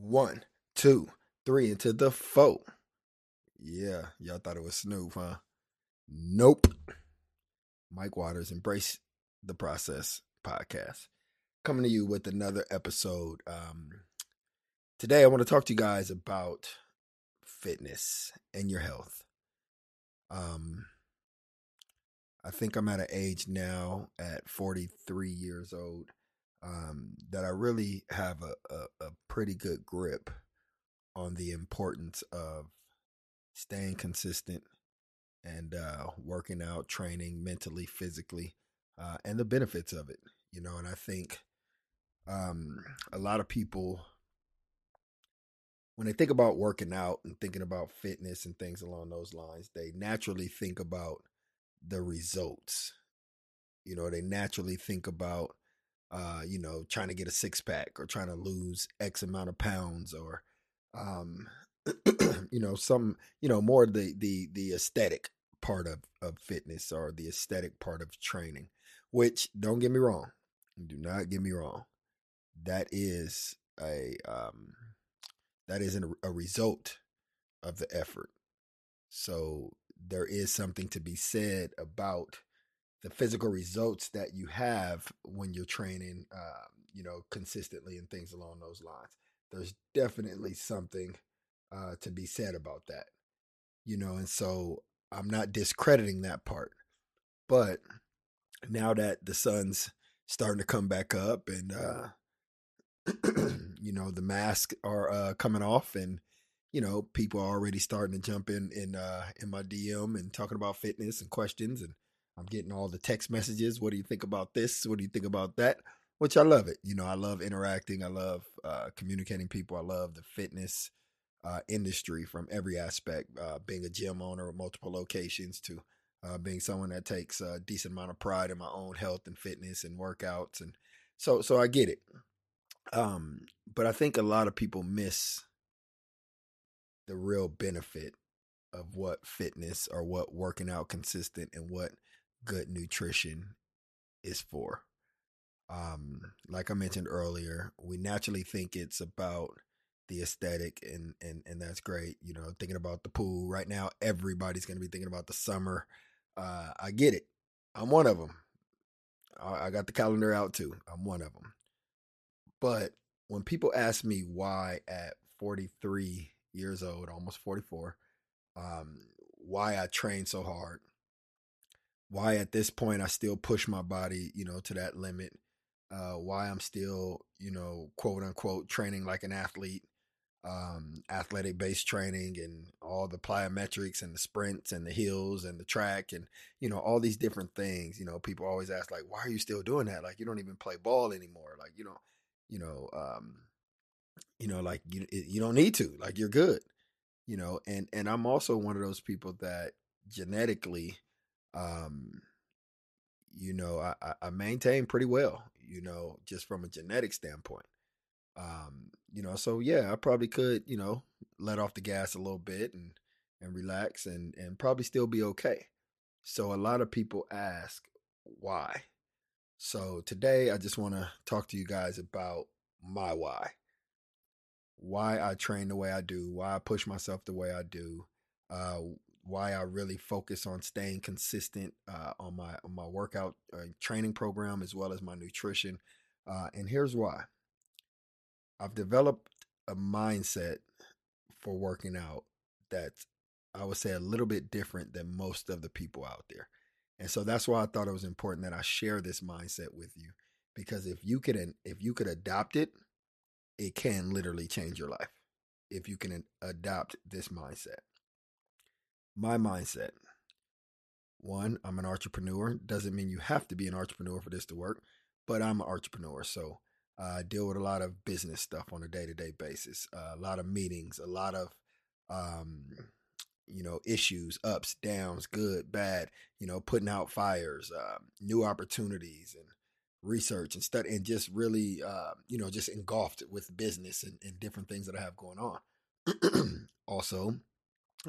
One, two, three into the four. Yeah, y'all thought it was Snoop, huh? Nope. Mike Waters, Embrace the Process podcast, coming to you with another episode. Um, today, I want to talk to you guys about fitness and your health. Um, I think I'm at an age now at 43 years old um, that I really have a, a, a pretty good grip on the importance of staying consistent and uh, working out, training mentally, physically, uh, and the benefits of it. You know, and I think um, a lot of people, when they think about working out and thinking about fitness and things along those lines, they naturally think about the results. You know, they naturally think about uh, you know, trying to get a six pack or trying to lose X amount of pounds or, um, you know, some, you know, more the, the, the aesthetic part of, of fitness or the aesthetic part of training, which don't get me wrong. Do not get me wrong. That is a, um, that isn't a result of the effort. So there is something to be said about the physical results that you have when you're training, uh, you know, consistently and things along those lines. There's definitely something uh, to be said about that, you know, and so I'm not discrediting that part, but now that the sun's starting to come back up and uh, you know the masks are uh, coming off and you know people are already starting to jump in in uh, in my DM and talking about fitness and questions and I'm getting all the text messages. What do you think about this? What do you think about that? Which I love it. You know, I love interacting. I love uh, communicating people. I love the fitness uh, industry from every aspect. Uh, being a gym owner with multiple locations to uh, being someone that takes a decent amount of pride in my own health and fitness and workouts, and so so I get it. Um, but I think a lot of people miss the real benefit of what fitness or what working out consistent and what good nutrition is for. Um, like I mentioned earlier, we naturally think it's about the aesthetic and and and that's great. You know, thinking about the pool right now, everybody's going to be thinking about the summer. Uh, I get it. I'm one of them. I, I got the calendar out too. I'm one of them. But when people ask me why at 43 years old, almost 44, um, why I train so hard, why at this point I still push my body, you know, to that limit. Uh, why I'm still, you know, quote unquote training like an athlete, um, athletic based training and all the plyometrics and the sprints and the hills and the track and, you know, all these different things. You know, people always ask like, why are you still doing that? Like you don't even play ball anymore. Like, you know, you know, um, you know, like you, you don't need to, like you're good, you know, and, and I'm also one of those people that genetically, um, you know, I, I maintain pretty well, you know, just from a genetic standpoint. Um, you know, so yeah, I probably could, you know, let off the gas a little bit and and relax and and probably still be okay. So a lot of people ask why. So today I just want to talk to you guys about my why. Why I train the way I do, why I push myself the way I do, uh, why I really focus on staying consistent uh, on my on my workout uh, training program as well as my nutrition. Uh, and here's why: I've developed a mindset for working out that I would say a little bit different than most of the people out there. And so that's why I thought it was important that I share this mindset with you because if you could if you could adopt it, it can literally change your life. If you can adopt this mindset my mindset. One, I'm an entrepreneur. Doesn't mean you have to be an entrepreneur for this to work, but I'm an entrepreneur. So uh, I deal with a lot of business stuff on a day to day basis, uh, a lot of meetings, a lot of, um, you know, issues, ups, downs, good, bad, you know, putting out fires, uh, new opportunities and research and study and just really, uh, you know, just engulfed with business and, and different things that I have going on. also,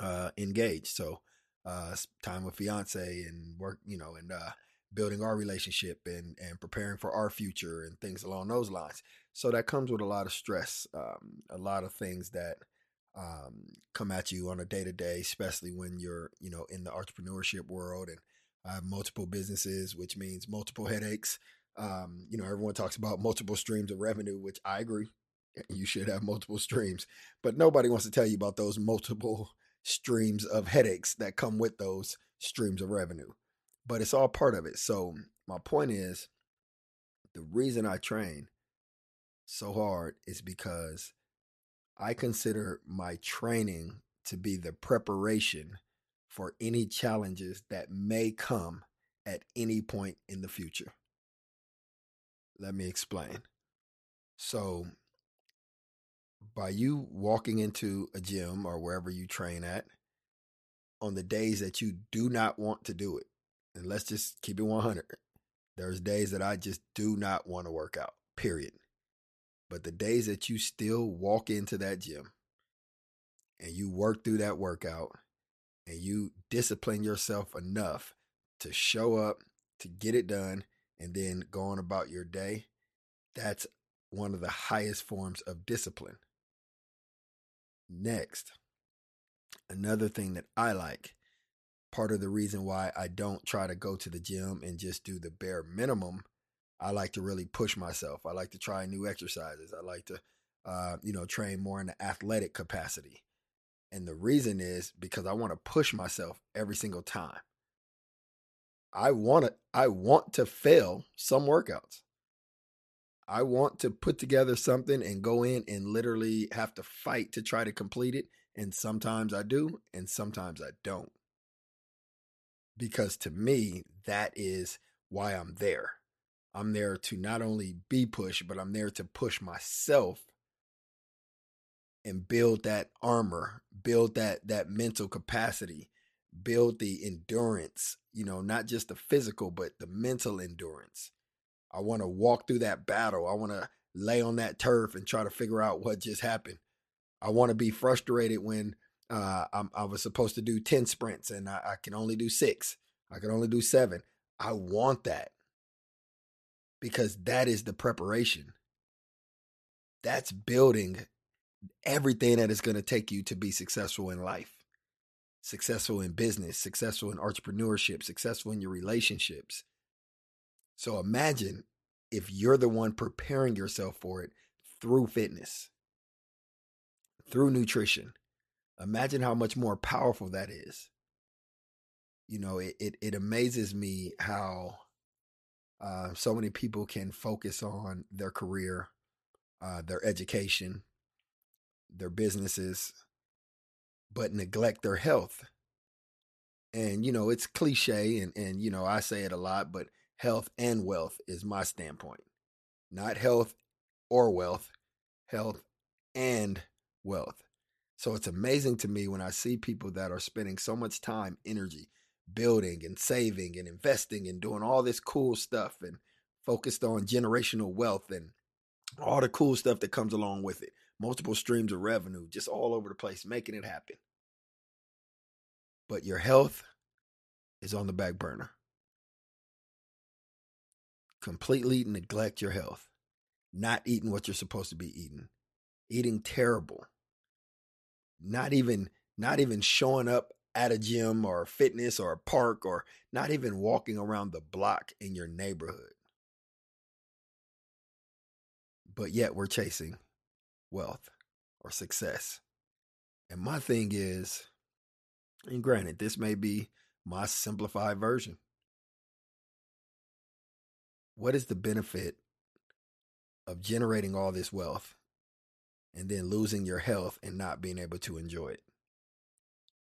uh, engaged. So uh, time with fiance and work, you know, and uh, building our relationship and and preparing for our future and things along those lines. So that comes with a lot of stress, um, a lot of things that um, come at you on a day to day, especially when you're, you know, in the entrepreneurship world. And I have multiple businesses, which means multiple headaches. Um, you know, everyone talks about multiple streams of revenue, which I agree. You should have multiple streams, but nobody wants to tell you about those multiple streams of headaches that come with those streams of revenue. But it's all part of it. So, my point is the reason I train so hard is because I consider my training to be the preparation for any challenges that may come at any point in the future. Let me explain. So, by you walking into a gym or wherever you train at on the days that you do not want to do it, and let's just keep it 100, there's days that I just do not want to work out, period. But the days that you still walk into that gym and you work through that workout and you discipline yourself enough to show up, to get it done, and then go on about your day, that's one of the highest forms of discipline. Next, another thing that I like, part of the reason why I don't try to go to the gym and just do the bare minimum, I like to really push myself. I like to try new exercises. I like to, uh, you know, train more in the athletic capacity. And the reason is because I want to push myself every single time. I want to I want to fail some workouts. I want to put together something and go in and literally have to fight to try to complete it. And sometimes I do, and sometimes I don't. Because to me, that is why I'm there. I'm there to not only be pushed, but I'm there to push myself and build that armor, build that that mental capacity, build the endurance, you know, not just the physical, but the mental endurance I want to walk through that battle. I want to lay on that turf and try to figure out what just happened. I want to be frustrated when uh, i was supposed to do 10 sprints and I, I can only do six. I can only do seven. I want that because that is the preparation. That's building everything that is going to take you to be successful in life, successful in business, successful in entrepreneurship, successful in your relationships, so imagine if you're the one preparing yourself for it through fitness, through nutrition. Imagine how much more powerful that is. You know, it it, it amazes me how uh, so many people can focus on their career, uh, their education, their businesses, but neglect their health. And you know, it's cliche, and and you know, I say it a lot, but health and wealth is my standpoint. Not health or wealth, health and wealth. So it's amazing to me when I see people that are spending so much time, energy, building and saving and investing and doing all this cool stuff and focused on generational wealth and all the cool stuff that comes along with it. Multiple streams of revenue, just all over the place, making it happen. But your health is on the back burner completely neglect your health, not eating what you're supposed to be eating, eating terrible, not even not even showing up at a gym or a fitness or a park or not even walking around the block in your neighborhood. But yet we're chasing wealth or success. And my thing is, and granted, this may be my simplified version, what is the benefit of generating all this wealth and then losing your health and not being able to enjoy it?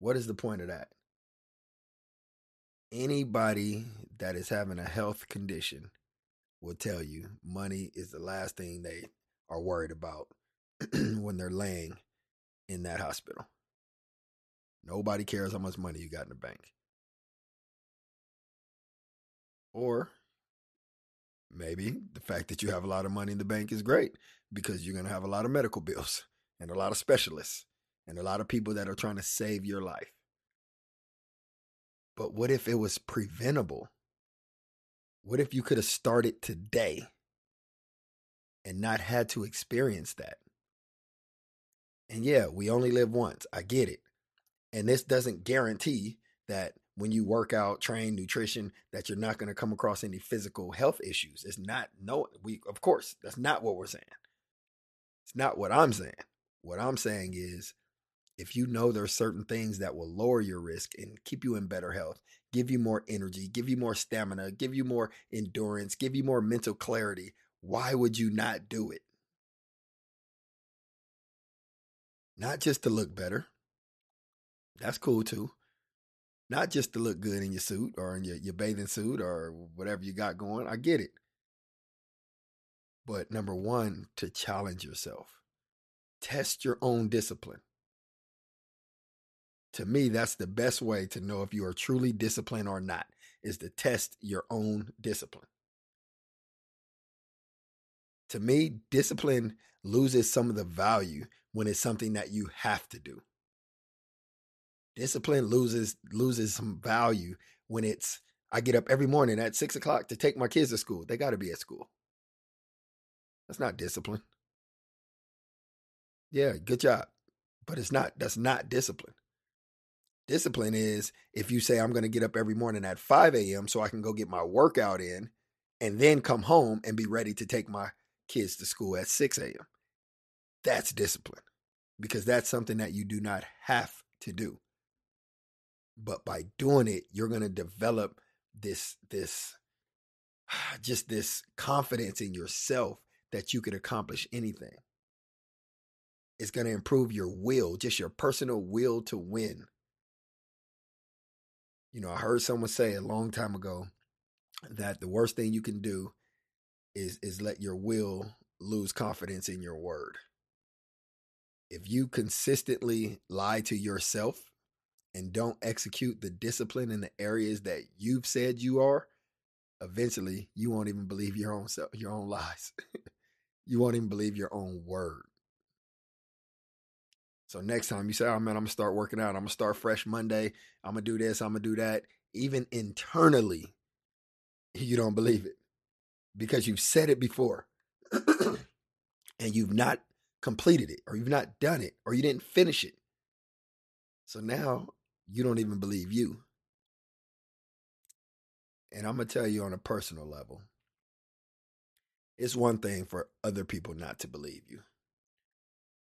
What is the point of that? Anybody that is having a health condition will tell you money is the last thing they are worried about when they're laying in that hospital. Nobody cares how much money you got in the bank. Or Maybe the fact that you have a lot of money in the bank is great because you're going to have a lot of medical bills and a lot of specialists and a lot of people that are trying to save your life. But what if it was preventable? What if you could have started today and not had to experience that. And yeah, we only live once. I get it. And this doesn't guarantee that when you work out, train, nutrition, that you're not going to come across any physical health issues. It's not no we of course, that's not what we're saying. It's not what I'm saying. What I'm saying is if you know there's certain things that will lower your risk and keep you in better health, give you more energy, give you more stamina, give you more endurance, give you more mental clarity, why would you not do it? Not just to look better. That's cool too. Not just to look good in your suit or in your, your bathing suit or whatever you got going. I get it. But number one, to challenge yourself. Test your own discipline. To me, that's the best way to know if you are truly disciplined or not, is to test your own discipline. To me, discipline loses some of the value when it's something that you have to do. Discipline loses loses some value when it's I get up every morning at six o'clock to take my kids to school. They got to be at school. That's not discipline. Yeah, good job. But it's not, that's not discipline. Discipline is if you say, I'm going to get up every morning at 5 a.m. so I can go get my workout in and then come home and be ready to take my kids to school at 6 a.m. That's discipline because that's something that you do not have to do. But by doing it, you're going to develop this, this, just this confidence in yourself that you could accomplish anything. It's going to improve your will, just your personal will to win. You know, I heard someone say a long time ago that the worst thing you can do is is let your will lose confidence in your word. If you consistently lie to yourself and don't execute the discipline in the areas that you've said you are, eventually you won't even believe your own self, your own lies. you won't even believe your own word. So next time you say, "Oh man, I'm gonna start working out. I'm gonna start fresh Monday. I'm gonna do this. I'm gonna do that," even internally, you don't believe it because you've said it before, and you've not completed it, or you've not done it, or you didn't finish it. So now you don't even believe you. And I'm gonna tell you on a personal level, it's one thing for other people not to believe you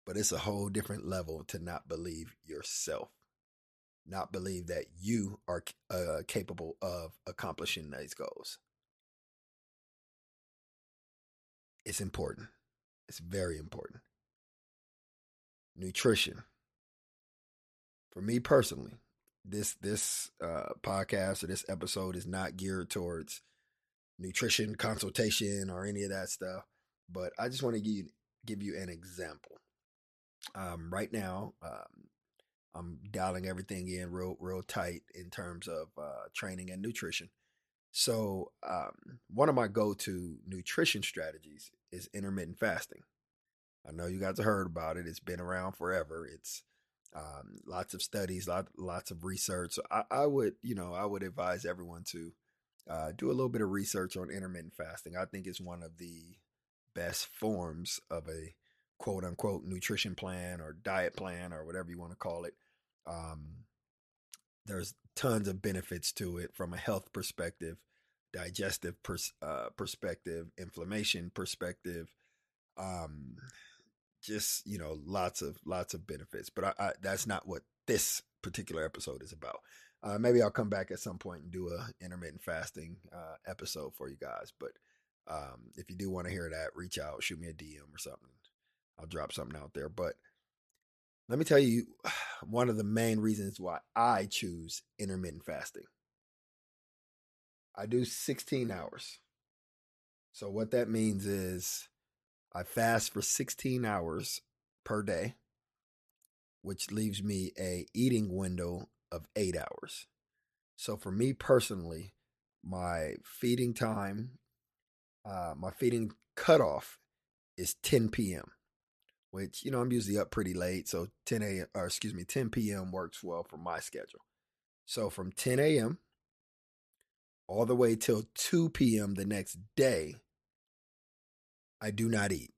but it's a whole different level to not believe yourself, not believe that you are uh, capable of accomplishing these goals. It's important. It's very important. Nutrition. For me personally, this this uh, podcast or this episode is not geared towards nutrition consultation or any of that stuff. But I just want to give you, give you an example um, right now, um, I'm dialing everything in real, real tight in terms of uh, training and nutrition. So, um, one of my go-to nutrition strategies is intermittent fasting. I know you guys have heard about it. It's been around forever. It's um, lots of studies, lot, lots of research. So I, I, would, you know, I would advise everyone to uh, do a little bit of research on intermittent fasting. I think it's one of the best forms of a quote unquote nutrition plan or diet plan or whatever you want to call it. Um, there's tons of benefits to it from a health perspective, digestive pers- uh, perspective, inflammation perspective, um, just you know lots of lots of benefits. But I, I, that's not what this particular episode is about. Uh, maybe I'll come back at some point and do a intermittent fasting uh, episode for you guys. But um, if you do want to hear that, reach out, shoot me a DM or something. I'll drop something out there. But let me tell you one of the main reasons why I choose intermittent fasting. I do 16 hours. So what that means is I fast for 16 hours per day, which leaves me a eating window of 8 hours. So for me personally, my feeding time, uh, my feeding cutoff is 10 p.m which you know I'm usually up pretty late, so 10 a.m. or excuse me, 10 p.m. works well for my schedule. So from 10 a.m. all the way till 2 p.m. the next day, I do not eat.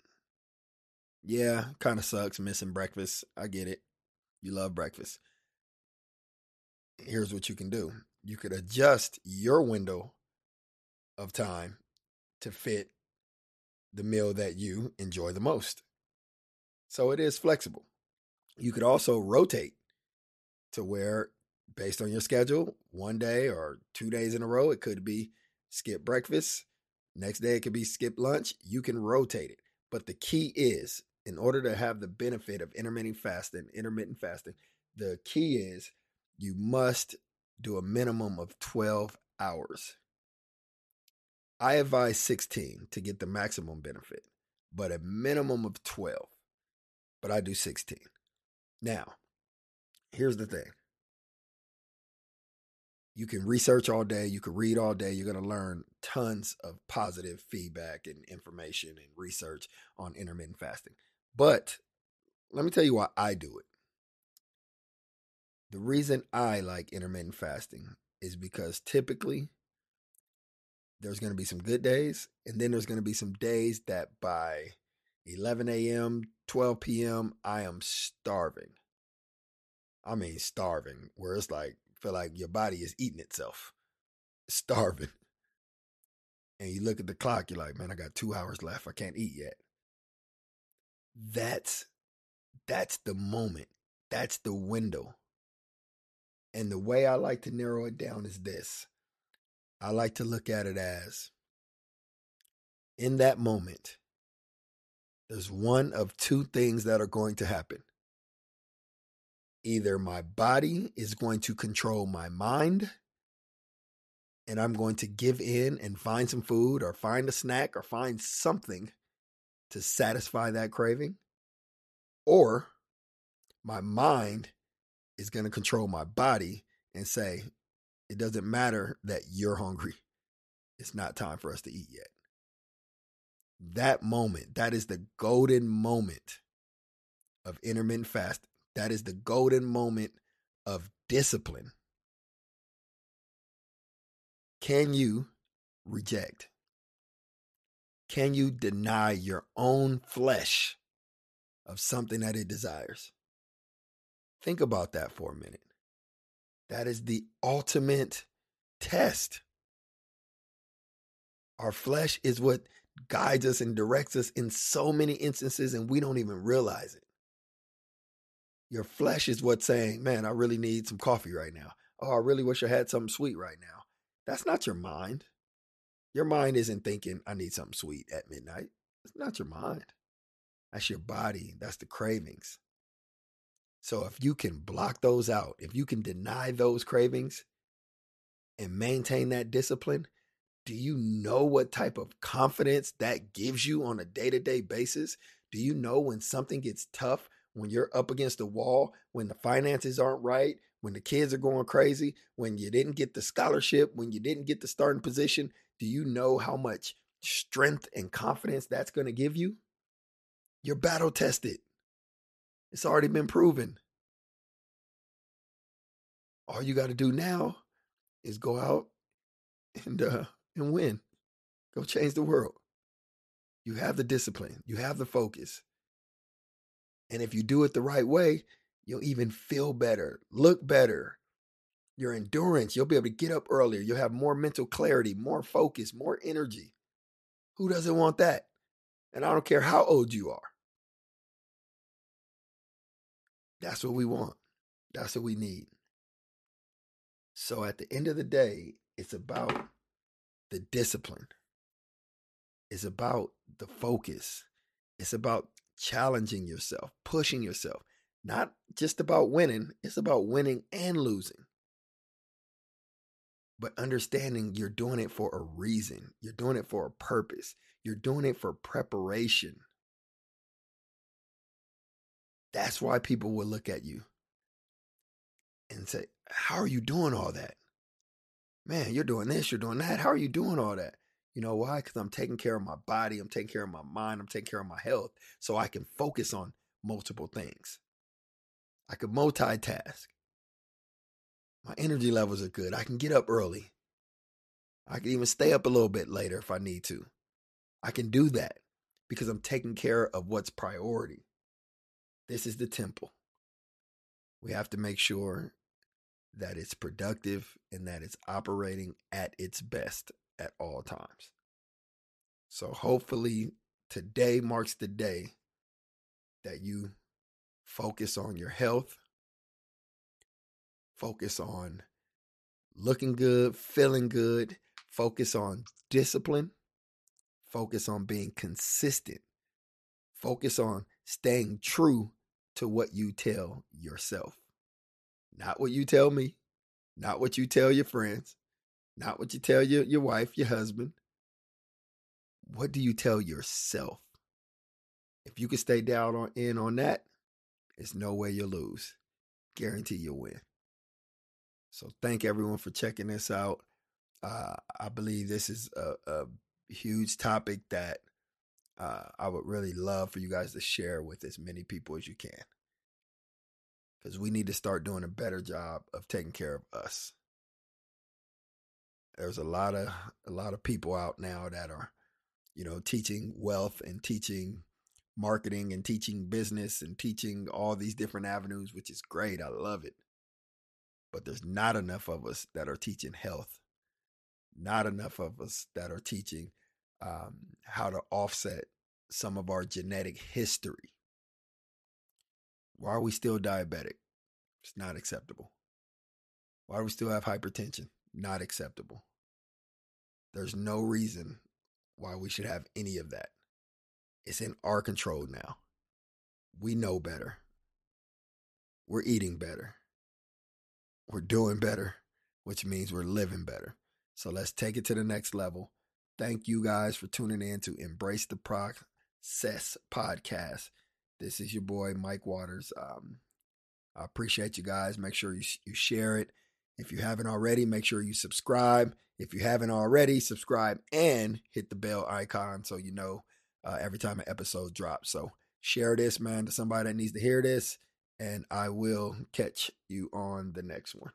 Yeah, kind of sucks missing breakfast. I get it. You love breakfast. Here's what you can do you could adjust your window of time to fit the meal that you enjoy the most. So it is flexible. You could also rotate to where, based on your schedule, one day or two days in a row, it could be skip breakfast. Next day, it could be skip lunch. You can rotate it. But the key is, in order to have the benefit of intermittent fasting, intermittent fasting, the key is you must do a minimum of 12 hours. I advise 16 to get the maximum benefit, but a minimum of 12. But I do 16. Now, here's the thing you can research all day, you can read all day, you're going to learn tons of positive feedback and information and research on intermittent fasting. But let me tell you why I do it. The reason I like intermittent fasting is because typically there's going to be some good days, and then there's going to be some days that by 11 a.m., 12 p.m., I am starving. I mean, starving, where it's like, feel like your body is eating itself, starving. And you look at the clock, you're like, man, I got two hours left. I can't eat yet. That's that's the moment. That's the window. And the way I like to narrow it down is this. I like to look at it as in that moment, there's one of two things that are going to happen. Either my body is going to control my mind, and I'm going to give in and find some food or find a snack or find something to satisfy that craving, or my mind is going to control my body and say, it doesn't matter that you're hungry. It's not time for us to eat yet. That moment, that is the golden moment of intermittent fasting. That is the golden moment of discipline. Can you reject? Can you deny your own flesh of something that it desires? Think about that for a minute. That is the ultimate test. Our flesh is what guides us and directs us in so many instances, and we don't even realize it. Your flesh is what's saying, man, I really need some coffee right now. Oh, I really wish I had something sweet right now. That's not your mind. Your mind isn't thinking, I need something sweet at midnight. It's not your mind. That's your body. That's the cravings. So if you can block those out, if you can deny those cravings and maintain that discipline, do you know what type of confidence that gives you on a day to day basis? Do you know when something gets tough, when you're up against the wall, when the finances aren't right, when the kids are going crazy, when you didn't get the scholarship, when you didn't get the starting position, do you know how much strength and confidence that's going to give you? You're battle tested. It's already been proven. All you got to do now is go out and uh, and win. Go change the world. You have the discipline. You have the focus. And if you do it the right way, you'll even feel better, look better. Your endurance, you'll be able to get up earlier. You'll have more mental clarity, more focus, more energy. Who doesn't want that? And I don't care how old you are. That's what we want. That's what we need. So at the end of the day, it's about the discipline. It's about the focus. It's about challenging yourself, pushing yourself. Not just about winning, it's about winning and losing. But understanding you're doing it for a reason, you're doing it for a purpose, you're doing it for preparation. That's why people will look at you and say, How are you doing all that? Man, you're doing this, you're doing that. How are you doing all that? You know why? Because I'm taking care of my body, I'm taking care of my mind, I'm taking care of my health so I can focus on multiple things. I can multitask. My energy levels are good. I can get up early. I can even stay up a little bit later if I need to. I can do that because I'm taking care of what's priority. This is the temple. We have to make sure that it's productive and that it's operating at its best at all times. So hopefully today marks the day that you focus on your health, focus on looking good, feeling good, focus on discipline, focus on being consistent, focus on staying true to what you tell yourself. Not what you tell me, not what you tell your friends, not what you tell your, your wife, your husband. What do you tell yourself? If you can stay down on in on that, there's no way you'll lose. Guarantee you'll win. So thank everyone for checking this out. Uh, I believe this is a, a huge topic that uh, I would really love for you guys to share with as many people as you can. Because we need to start doing a better job of taking care of us. There's a lot of a lot of people out now that are, you know, teaching wealth and teaching marketing and teaching business and teaching all these different avenues, which is great. I love it. But there's not enough of us that are teaching health, not enough of us that are teaching um, how to offset some of our genetic history. Why are we still diabetic? It's not acceptable. Why do we still have hypertension? Not acceptable. There's no reason why we should have any of that. It's in our control now. We know better. We're eating better. We're doing better, which means we're living better. So let's take it to the next level. Thank you guys for tuning in to Embrace the Process podcast. This is your boy Mike Waters. Um, I appreciate you guys. Make sure you you share it. If you haven't already, make sure you subscribe. If you haven't already, subscribe and hit the bell icon so you know uh, every time an episode drops. So share this, man, to somebody that needs to hear this, and I will catch you on the next one.